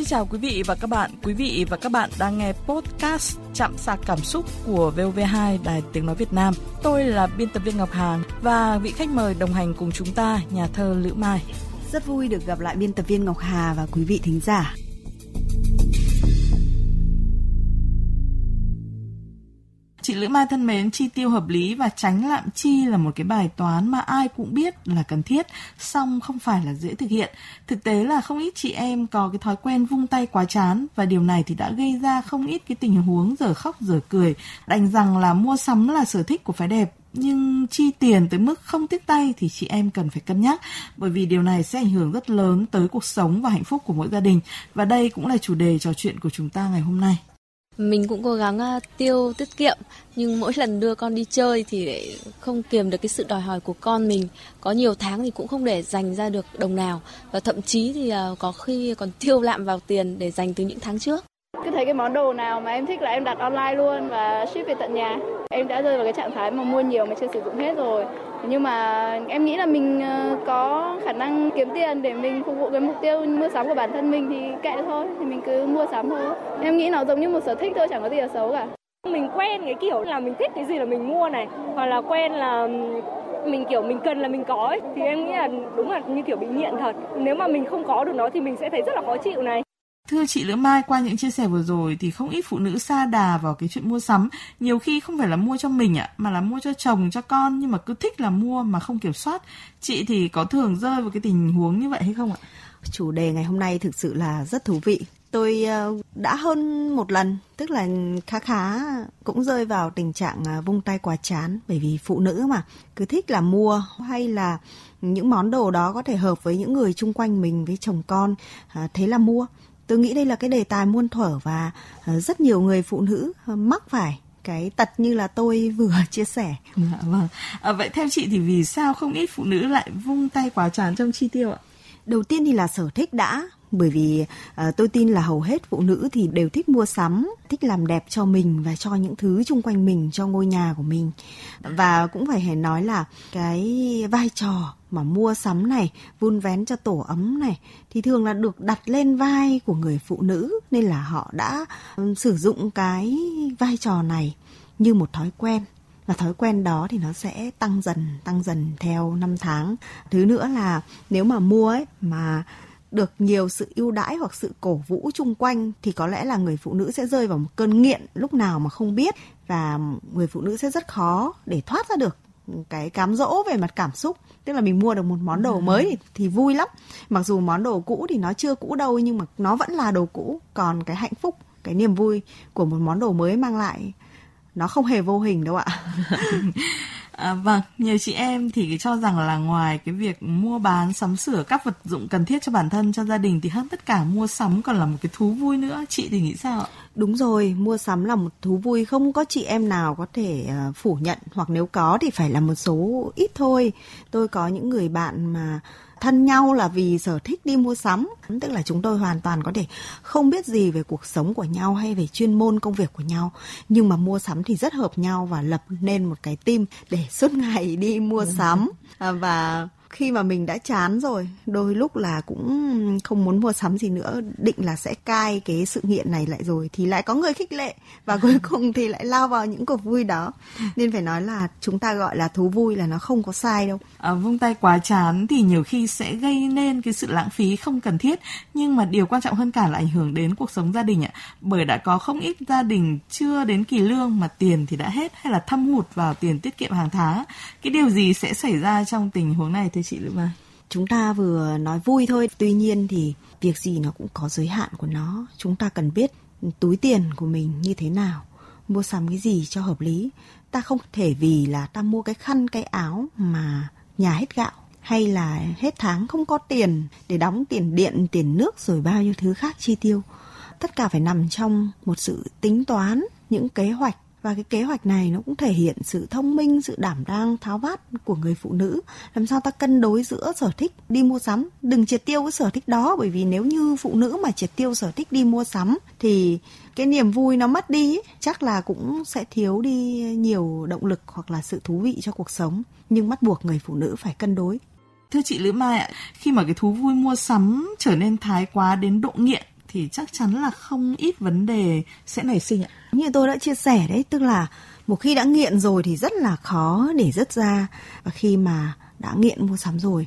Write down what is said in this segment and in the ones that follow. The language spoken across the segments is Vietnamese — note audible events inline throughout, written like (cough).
Xin chào quý vị và các bạn. Quý vị và các bạn đang nghe podcast Chạm sạc cảm xúc của VOV2 Đài Tiếng Nói Việt Nam. Tôi là biên tập viên Ngọc Hàng và vị khách mời đồng hành cùng chúng ta, nhà thơ Lữ Mai. Rất vui được gặp lại biên tập viên Ngọc Hà và quý vị thính giả. Chị Lữ Mai thân mến, chi tiêu hợp lý và tránh lạm chi là một cái bài toán mà ai cũng biết là cần thiết, song không phải là dễ thực hiện. Thực tế là không ít chị em có cái thói quen vung tay quá chán và điều này thì đã gây ra không ít cái tình huống giờ khóc giờ cười, đành rằng là mua sắm là sở thích của phái đẹp. Nhưng chi tiền tới mức không tiếc tay thì chị em cần phải cân nhắc bởi vì điều này sẽ ảnh hưởng rất lớn tới cuộc sống và hạnh phúc của mỗi gia đình. Và đây cũng là chủ đề trò chuyện của chúng ta ngày hôm nay mình cũng cố gắng uh, tiêu tiết kiệm nhưng mỗi lần đưa con đi chơi thì lại không kiềm được cái sự đòi hỏi của con mình. Có nhiều tháng thì cũng không để dành ra được đồng nào và thậm chí thì uh, có khi còn tiêu lạm vào tiền để dành từ những tháng trước. Cứ thấy cái món đồ nào mà em thích là em đặt online luôn và ship về tận nhà. Em đã rơi vào cái trạng thái mà mua nhiều mà chưa sử dụng hết rồi nhưng mà em nghĩ là mình ờ, có khả năng kiếm tiền để mình phục vụ cái mục tiêu mua sắm của bản thân mình thì kệ thôi thì mình cứ mua sắm thôi. Em nghĩ nó giống như một sở thích thôi chẳng có gì là xấu cả. Mình quen cái kiểu là mình thích cái gì là mình mua này hoặc là quen là mình kiểu mình cần là mình có ấy, thì em nghĩ là đúng là như kiểu bị nghiện thật. Nếu mà mình không có được nó thì mình sẽ thấy rất là khó chịu này. Thưa chị Lữ Mai, qua những chia sẻ vừa rồi thì không ít phụ nữ xa đà vào cái chuyện mua sắm. Nhiều khi không phải là mua cho mình ạ, mà là mua cho chồng, cho con nhưng mà cứ thích là mua mà không kiểm soát. Chị thì có thường rơi vào cái tình huống như vậy hay không ạ? Chủ đề ngày hôm nay thực sự là rất thú vị. Tôi ờ, đã hơn một lần, tức là khá khá cũng rơi vào tình trạng à, vung tay quá chán bởi vì phụ nữ mà cứ thích là mua hay là những món đồ đó có thể hợp với những người chung quanh mình với chồng con à, thế là mua tôi nghĩ đây là cái đề tài muôn thuở và ờ, rất nhiều người phụ nữ ờ, mắc phải cái tật như là tôi vừa (laughs) chia sẻ. À, vâng. À, vậy theo chị thì vì sao không ít phụ nữ lại vung tay quá tràn trong chi tiêu ạ? Đầu tiên thì là sở thích đã, bởi vì uh, tôi tin là hầu hết phụ nữ thì đều thích mua sắm thích làm đẹp cho mình và cho những thứ chung quanh mình cho ngôi nhà của mình. Và cũng phải hề nói là cái vai trò mà mua sắm này vun vén cho tổ ấm này thì thường là được đặt lên vai của người phụ nữ nên là họ đã um, sử dụng cái vai trò này như một thói quen và thói quen đó thì nó sẽ tăng dần tăng dần theo năm tháng. Thứ nữa là nếu mà mua ấy mà được nhiều sự ưu đãi hoặc sự cổ vũ chung quanh thì có lẽ là người phụ nữ sẽ rơi vào một cơn nghiện lúc nào mà không biết. Và người phụ nữ sẽ rất khó để thoát ra được cái cám dỗ về mặt cảm xúc. Tức là mình mua được một món đồ mới thì, thì vui lắm. Mặc dù món đồ cũ thì nó chưa cũ đâu nhưng mà nó vẫn là đồ cũ. Còn cái hạnh phúc cái niềm vui của một món đồ mới mang lại nó không hề vô hình đâu ạ (laughs) À, vâng, nhiều chị em thì cho rằng là ngoài cái việc mua bán sắm sửa các vật dụng cần thiết cho bản thân cho gia đình thì hơn tất cả mua sắm còn là một cái thú vui nữa. Chị thì nghĩ sao ạ? Đúng rồi, mua sắm là một thú vui không có chị em nào có thể uh, phủ nhận hoặc nếu có thì phải là một số ít thôi. Tôi có những người bạn mà thân nhau là vì sở thích đi mua sắm. Tức là chúng tôi hoàn toàn có thể không biết gì về cuộc sống của nhau hay về chuyên môn công việc của nhau. Nhưng mà mua sắm thì rất hợp nhau và lập nên một cái team để suốt ngày đi mua sắm. À, và khi mà mình đã chán rồi đôi lúc là cũng không muốn mua sắm gì nữa định là sẽ cai cái sự nghiện này lại rồi thì lại có người khích lệ và cuối (laughs) cùng thì lại lao vào những cuộc vui đó. Nên phải nói là chúng ta gọi là thú vui là nó không có sai đâu. À, vung tay quá chán thì nhiều khi sẽ gây nên cái sự lãng phí không cần thiết nhưng mà điều quan trọng hơn cả là ảnh hưởng đến cuộc sống gia đình ạ. Bởi đã có không ít gia đình chưa đến kỳ lương mà tiền thì đã hết hay là thâm hụt vào tiền tiết kiệm hàng tháng. Cái điều gì sẽ xảy ra trong tình huống này thưa chị Lữ Mai? Chúng ta vừa nói vui thôi, tuy nhiên thì việc gì nó cũng có giới hạn của nó. Chúng ta cần biết túi tiền của mình như thế nào, mua sắm cái gì cho hợp lý. Ta không thể vì là ta mua cái khăn, cái áo mà nhà hết gạo hay là hết tháng không có tiền để đóng tiền điện, tiền nước rồi bao nhiêu thứ khác chi tiêu. Tất cả phải nằm trong một sự tính toán, những kế hoạch và cái kế hoạch này nó cũng thể hiện sự thông minh, sự đảm đang, tháo vát của người phụ nữ. Làm sao ta cân đối giữa sở thích đi mua sắm? Đừng triệt tiêu cái sở thích đó, bởi vì nếu như phụ nữ mà triệt tiêu sở thích đi mua sắm thì cái niềm vui nó mất đi. Chắc là cũng sẽ thiếu đi nhiều động lực hoặc là sự thú vị cho cuộc sống. Nhưng bắt buộc người phụ nữ phải cân đối. Thưa chị Lữ Mai ạ, khi mà cái thú vui mua sắm trở nên thái quá đến độ nghiện thì chắc chắn là không ít vấn đề sẽ nảy sinh ạ. Như tôi đã chia sẻ đấy, tức là một khi đã nghiện rồi thì rất là khó để dứt ra. Và khi mà đã nghiện mua sắm rồi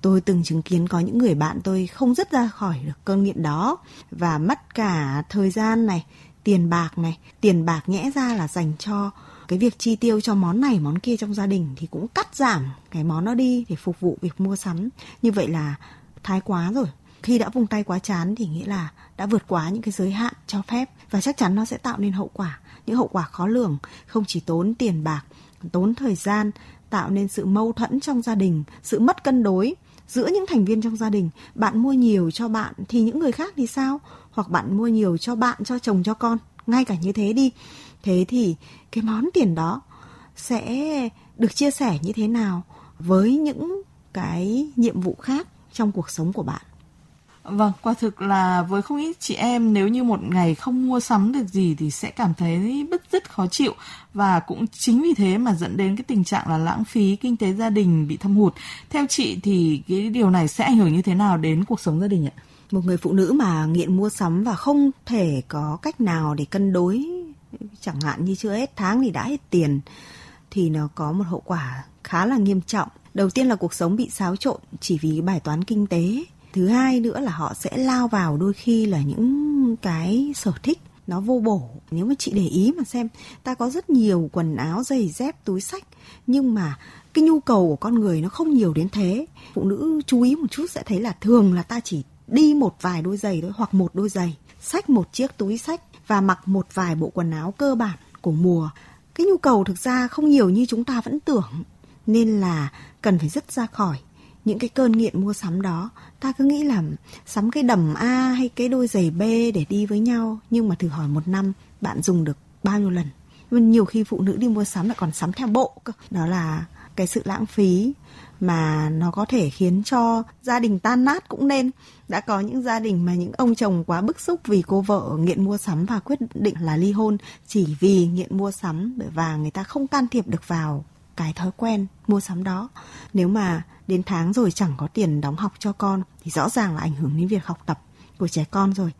tôi từng chứng kiến có những người bạn tôi không dứt ra khỏi được cơn nghiện đó. Và mất cả thời gian này tiền bạc này. Tiền bạc nhẽ ra là dành cho cái việc chi tiêu cho món này món kia trong gia đình thì cũng cắt giảm cái món nó đi để phục vụ việc mua sắm. Như vậy là thái quá rồi khi đã vung tay quá chán thì nghĩa là đã vượt quá những cái giới hạn cho phép. Và chắc chắn nó sẽ tạo nên hậu quả, những hậu quả khó lường. Không chỉ tốn tiền bạc, tốn thời gian, tạo nên sự mâu thuẫn trong gia đình, sự mất cân đối giữa những thành viên trong gia đình. Bạn mua nhiều cho bạn thì những người khác thì sao? Hoặc bạn mua nhiều cho bạn, cho chồng, cho con, ngay cả như thế đi. Thế thì cái món tiền đó sẽ được chia sẻ như thế nào với những cái nhiệm vụ khác trong cuộc sống của bạn? Vâng, quả thực là với không ít chị em nếu như một ngày không mua sắm được gì thì sẽ cảm thấy bứt rứt khó chịu và cũng chính vì thế mà dẫn đến cái tình trạng là lãng phí kinh tế gia đình bị thâm hụt. Theo chị thì cái điều này sẽ ảnh hưởng như thế nào đến cuộc sống gia đình ạ? Một người phụ nữ mà nghiện mua sắm và không thể có cách nào để cân đối chẳng hạn như chưa hết tháng thì đã hết tiền thì nó có một hậu quả khá là nghiêm trọng. Đầu tiên là cuộc sống bị xáo trộn chỉ vì bài toán kinh tế thứ hai nữa là họ sẽ lao vào đôi khi là những cái sở thích nó vô bổ. Nếu mà chị để ý mà xem, ta có rất nhiều quần áo, giày dép, túi sách nhưng mà cái nhu cầu của con người nó không nhiều đến thế. Phụ nữ chú ý một chút sẽ thấy là thường là ta chỉ đi một vài đôi giày thôi, hoặc một đôi giày sách một chiếc túi sách và mặc một vài bộ quần áo cơ bản của mùa. Cái nhu cầu thực ra không nhiều như chúng ta vẫn tưởng, nên là cần phải dứt ra khỏi những cái cơn nghiện mua sắm đó. Ta cứ nghĩ là sắm cái đầm A hay cái đôi giày B để đi với nhau, nhưng mà thử hỏi một năm, bạn dùng được bao nhiêu lần? Vâng, nhiều khi phụ nữ đi mua sắm lại còn sắm theo bộ cơ. Đó là cái sự lãng phí mà nó có thể khiến cho gia đình tan nát cũng nên. Đã có những gia đình mà những ông chồng quá bức xúc vì cô vợ nghiện mua sắm và quyết định là ly hôn chỉ vì nghiện mua sắm và người ta không can thiệp được vào cái thói quen mua sắm đó. Nếu mà đến tháng rồi chẳng có tiền đóng học cho con, thì rõ ràng là ảnh hưởng đến việc học tập của trẻ con rồi.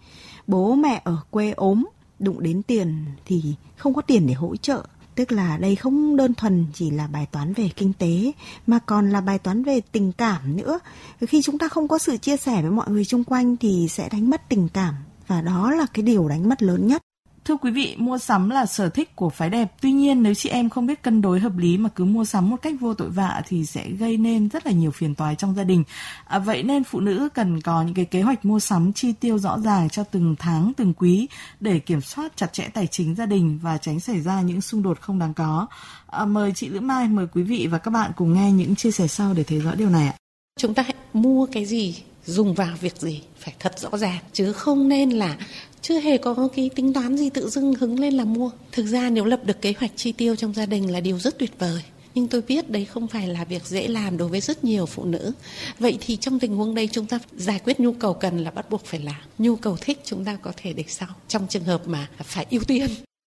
Bố mẹ ở quê ốm, đụng đến tiền thì không có tiền để hỗ trợ. Tức là đây không đơn thuần chỉ là bài toán về kinh tế, mà còn là bài toán về tình cảm nữa. Khi chúng ta không có sự chia sẻ với mọi người xung quanh thì sẽ đánh mất tình cảm. Và đó là cái điều đánh mất lớn nhất. Thưa quý vị, mua sắm là sở thích của phái đẹp. Tuy nhiên nếu chị em không biết cân đối hợp lý mà cứ mua sắm một cách vô tội vạ thì sẽ gây nên rất là nhiều phiền toái trong gia đình. À, vậy nên phụ nữ cần có những cái kế hoạch mua sắm chi tiêu rõ ràng cho từng tháng, từng quý để kiểm soát chặt chẽ tài chính gia đình và tránh xảy ra những xung đột không đáng có. À, mời chị Lữ Mai, mời quý vị và các bạn cùng nghe những chia sẻ sau để thấy rõ điều này ạ. Chúng ta hãy mua cái gì dùng vào việc gì phải thật rõ ràng chứ không nên là chưa hề có cái tính toán gì tự dưng hứng lên là mua. Thực ra nếu lập được kế hoạch chi tiêu trong gia đình là điều rất tuyệt vời. Nhưng tôi biết đấy không phải là việc dễ làm đối với rất nhiều phụ nữ. Vậy thì trong tình huống đây chúng ta giải quyết nhu cầu cần là bắt buộc phải làm. Nhu cầu thích chúng ta có thể để sau. Trong trường hợp mà phải ưu tiên.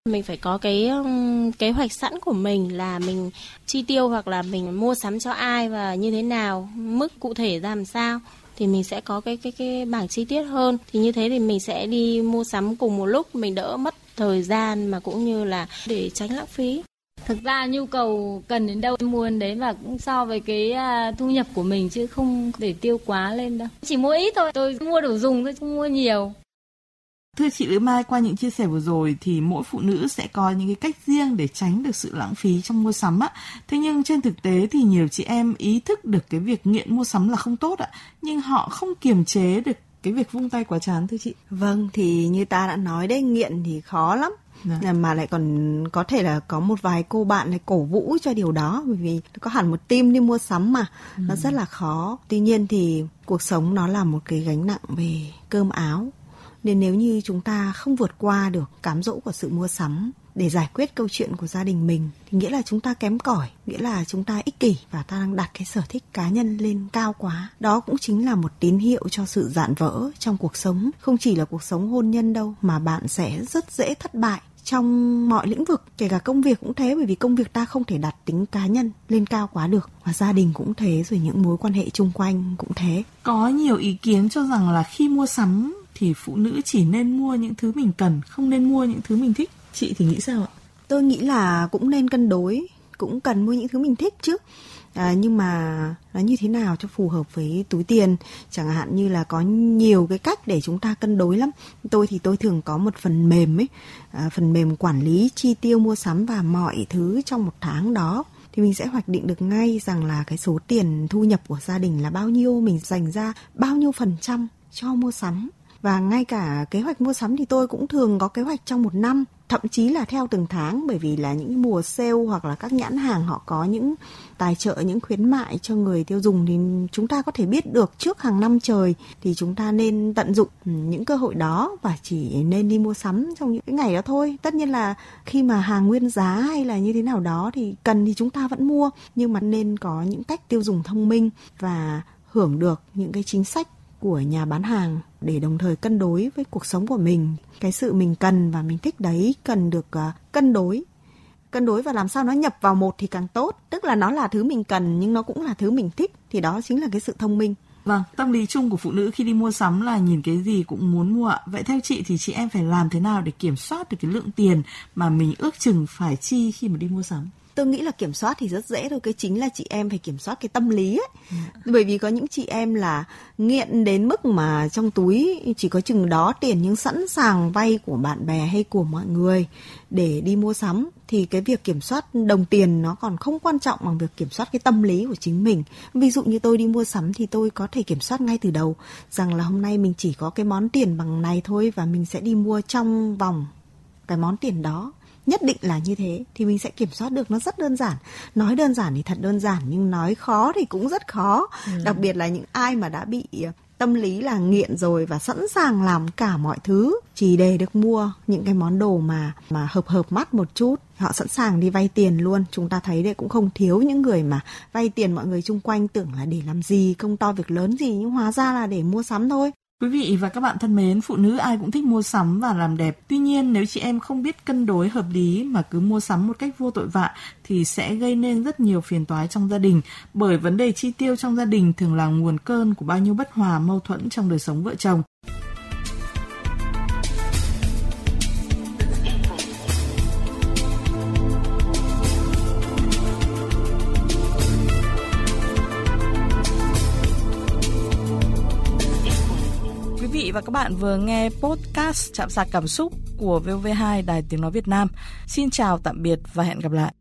Mình phải có cái um, kế hoạch sẵn của mình là mình chi tiêu hoặc là mình mua sắm cho ai và như thế nào mức cụ thể ra làm sao thì mình sẽ có cái cái cái bảng chi tiết hơn. Thì như thế thì mình sẽ đi mua sắm cùng một lúc, mình đỡ mất thời gian mà cũng như là để tránh lãng phí. Thực ra nhu cầu cần đến đâu mua đến đấy và cũng so với cái à, thu nhập của mình chứ không để tiêu quá lên đâu. Chỉ mua ít thôi, tôi mua đủ dùng thôi, không mua nhiều. Thưa chị Lữ Mai, qua những chia sẻ vừa rồi thì mỗi phụ nữ sẽ có những cái cách riêng để tránh được sự lãng phí trong mua sắm ạ. Thế nhưng trên thực tế thì nhiều chị em ý thức được cái việc nghiện mua sắm là không tốt ạ, nhưng họ không kiềm chế được cái việc vung tay quá chán thưa chị. Vâng, thì như ta đã nói đấy, nghiện thì khó lắm. Dạ. mà lại còn có thể là có một vài cô bạn này cổ vũ cho điều đó bởi vì có hẳn một team đi mua sắm mà ừ. nó rất là khó tuy nhiên thì cuộc sống nó là một cái gánh nặng về cơm áo nên nếu như chúng ta không vượt qua được cám dỗ của sự mua sắm để giải quyết câu chuyện của gia đình mình, thì nghĩa là chúng ta kém cỏi, nghĩa là chúng ta ích kỷ và ta đang đặt cái sở thích cá nhân lên cao quá. Đó cũng chính là một tín hiệu cho sự dạn vỡ trong cuộc sống. Không chỉ là cuộc sống hôn nhân đâu, mà bạn sẽ rất dễ thất bại trong mọi lĩnh vực, kể cả công việc cũng thế, bởi vì công việc ta không thể đặt tính cá nhân lên cao quá được và gia đình cũng thế, rồi những mối quan hệ chung quanh cũng thế. Có nhiều ý kiến cho rằng là khi mua sắm thì phụ nữ chỉ nên mua những thứ mình cần, không nên mua những thứ mình thích. Chị thì nghĩ sao ạ? Tôi nghĩ là cũng nên cân đối, cũng cần mua những thứ mình thích chứ. À, nhưng mà nó như thế nào cho phù hợp với túi tiền chẳng hạn như là có nhiều cái cách để chúng ta cân đối lắm tôi thì tôi thường có một phần mềm ấy à, phần mềm quản lý chi tiêu mua sắm và mọi thứ trong một tháng đó thì mình sẽ hoạch định được ngay rằng là cái số tiền thu nhập của gia đình là bao nhiêu mình dành ra bao nhiêu phần trăm cho mua sắm và ngay cả kế hoạch mua sắm thì tôi cũng thường có kế hoạch trong một năm, thậm chí là theo từng tháng, bởi vì là những mùa sale hoặc là các nhãn hàng họ có những tài trợ, những khuyến mại cho người tiêu dùng thì chúng ta có thể biết được trước hàng năm trời thì chúng ta nên tận dụng ừ, những cơ hội đó và chỉ nên đi mua sắm trong những cái ngày đó thôi. Tất nhiên là khi mà hàng nguyên giá hay là như thế nào đó thì cần thì chúng ta vẫn mua, nhưng mà nên có những cách tiêu dùng thông minh và hưởng được những cái chính sách của nhà bán hàng để đồng thời cân đối với cuộc sống của mình cái sự mình cần và mình thích đấy cần được uh, cân đối cân đối và làm sao nó nhập vào một thì càng tốt tức là nó là thứ mình cần nhưng nó cũng là thứ mình thích thì đó chính là cái sự thông minh Vâng, tâm lý chung của phụ nữ khi đi mua sắm là nhìn cái gì cũng muốn mua ạ. Vậy theo chị thì chị em phải làm thế nào để kiểm soát được cái lượng tiền mà mình ước chừng phải chi khi mà đi mua sắm? Tôi nghĩ là kiểm soát thì rất dễ thôi cái chính là chị em phải kiểm soát cái tâm lý ấy. Ừ. bởi vì có những chị em là nghiện đến mức mà trong túi chỉ có chừng đó tiền nhưng sẵn sàng vay của bạn bè hay của mọi người để đi mua sắm thì cái việc kiểm soát đồng tiền nó còn không quan trọng bằng việc kiểm soát cái tâm lý của chính mình. Ví dụ như tôi đi mua sắm thì tôi có thể kiểm soát ngay từ đầu rằng là hôm nay mình chỉ có cái món tiền bằng này thôi và mình sẽ đi mua trong vòng cái món tiền đó nhất định là như thế thì mình sẽ kiểm soát được. Nó rất đơn giản. Nói đơn giản thì thật đơn giản nhưng nói khó thì cũng rất khó. Ừ. đặc biệt là những ai mà đã bị ờ, tâm lý là nghiện rồi và sẵn sàng làm cả mọi thứ chỉ để được mua những cái món đồ mà mà hợp hợp mắt một chút họ sẵn sàng đi vay tiền luôn. Chúng ta thấy đây cũng không thiếu những người mà vay tiền mọi người chung quanh tưởng là để làm gì không to việc lớn gì nhưng hóa ra là để mua sắm thôi Quý vị và các bạn thân mến, phụ nữ ai cũng thích mua sắm và làm đẹp. Tuy nhiên, nếu chị em không biết cân đối hợp lý mà cứ mua sắm một cách vô tội vạ thì sẽ gây nên rất nhiều phiền toái trong gia đình. Bởi vấn đề chi tiêu trong gia đình thường là nguồn cơn của bao nhiêu bất hòa mâu thuẫn trong đời sống vợ chồng. Và các bạn vừa nghe podcast Chạm sạc cảm xúc của VV2 Đài Tiếng Nói Việt Nam. Xin chào, tạm biệt và hẹn gặp lại.